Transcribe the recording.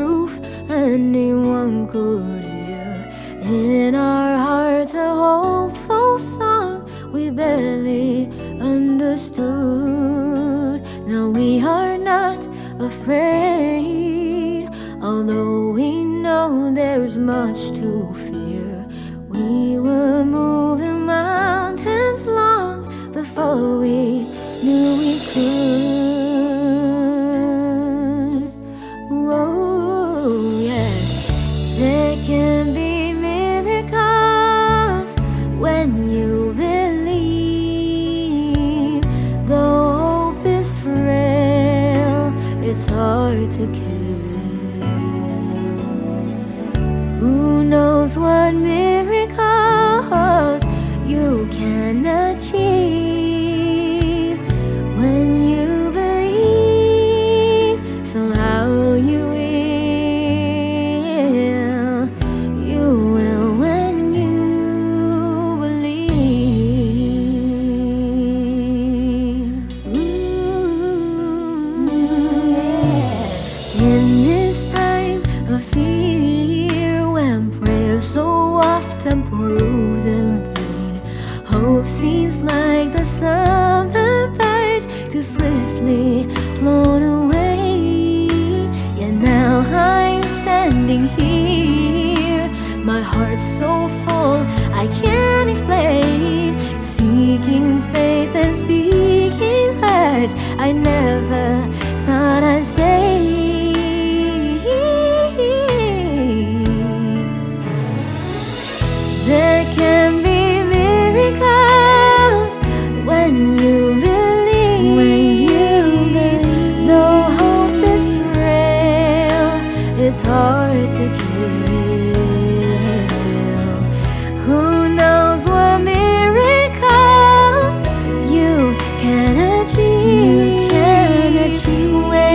proof anyone could hear. In our hearts, a hopeful song we barely understood. Now we are not afraid, although we know there's much to fear. hard to kill. Who knows what? frozen rain. Hope seems like the summer birds too swiftly flown away. Yet now I'm standing here. it's hard to kill. Who knows what miracles you can achieve? You can achieve.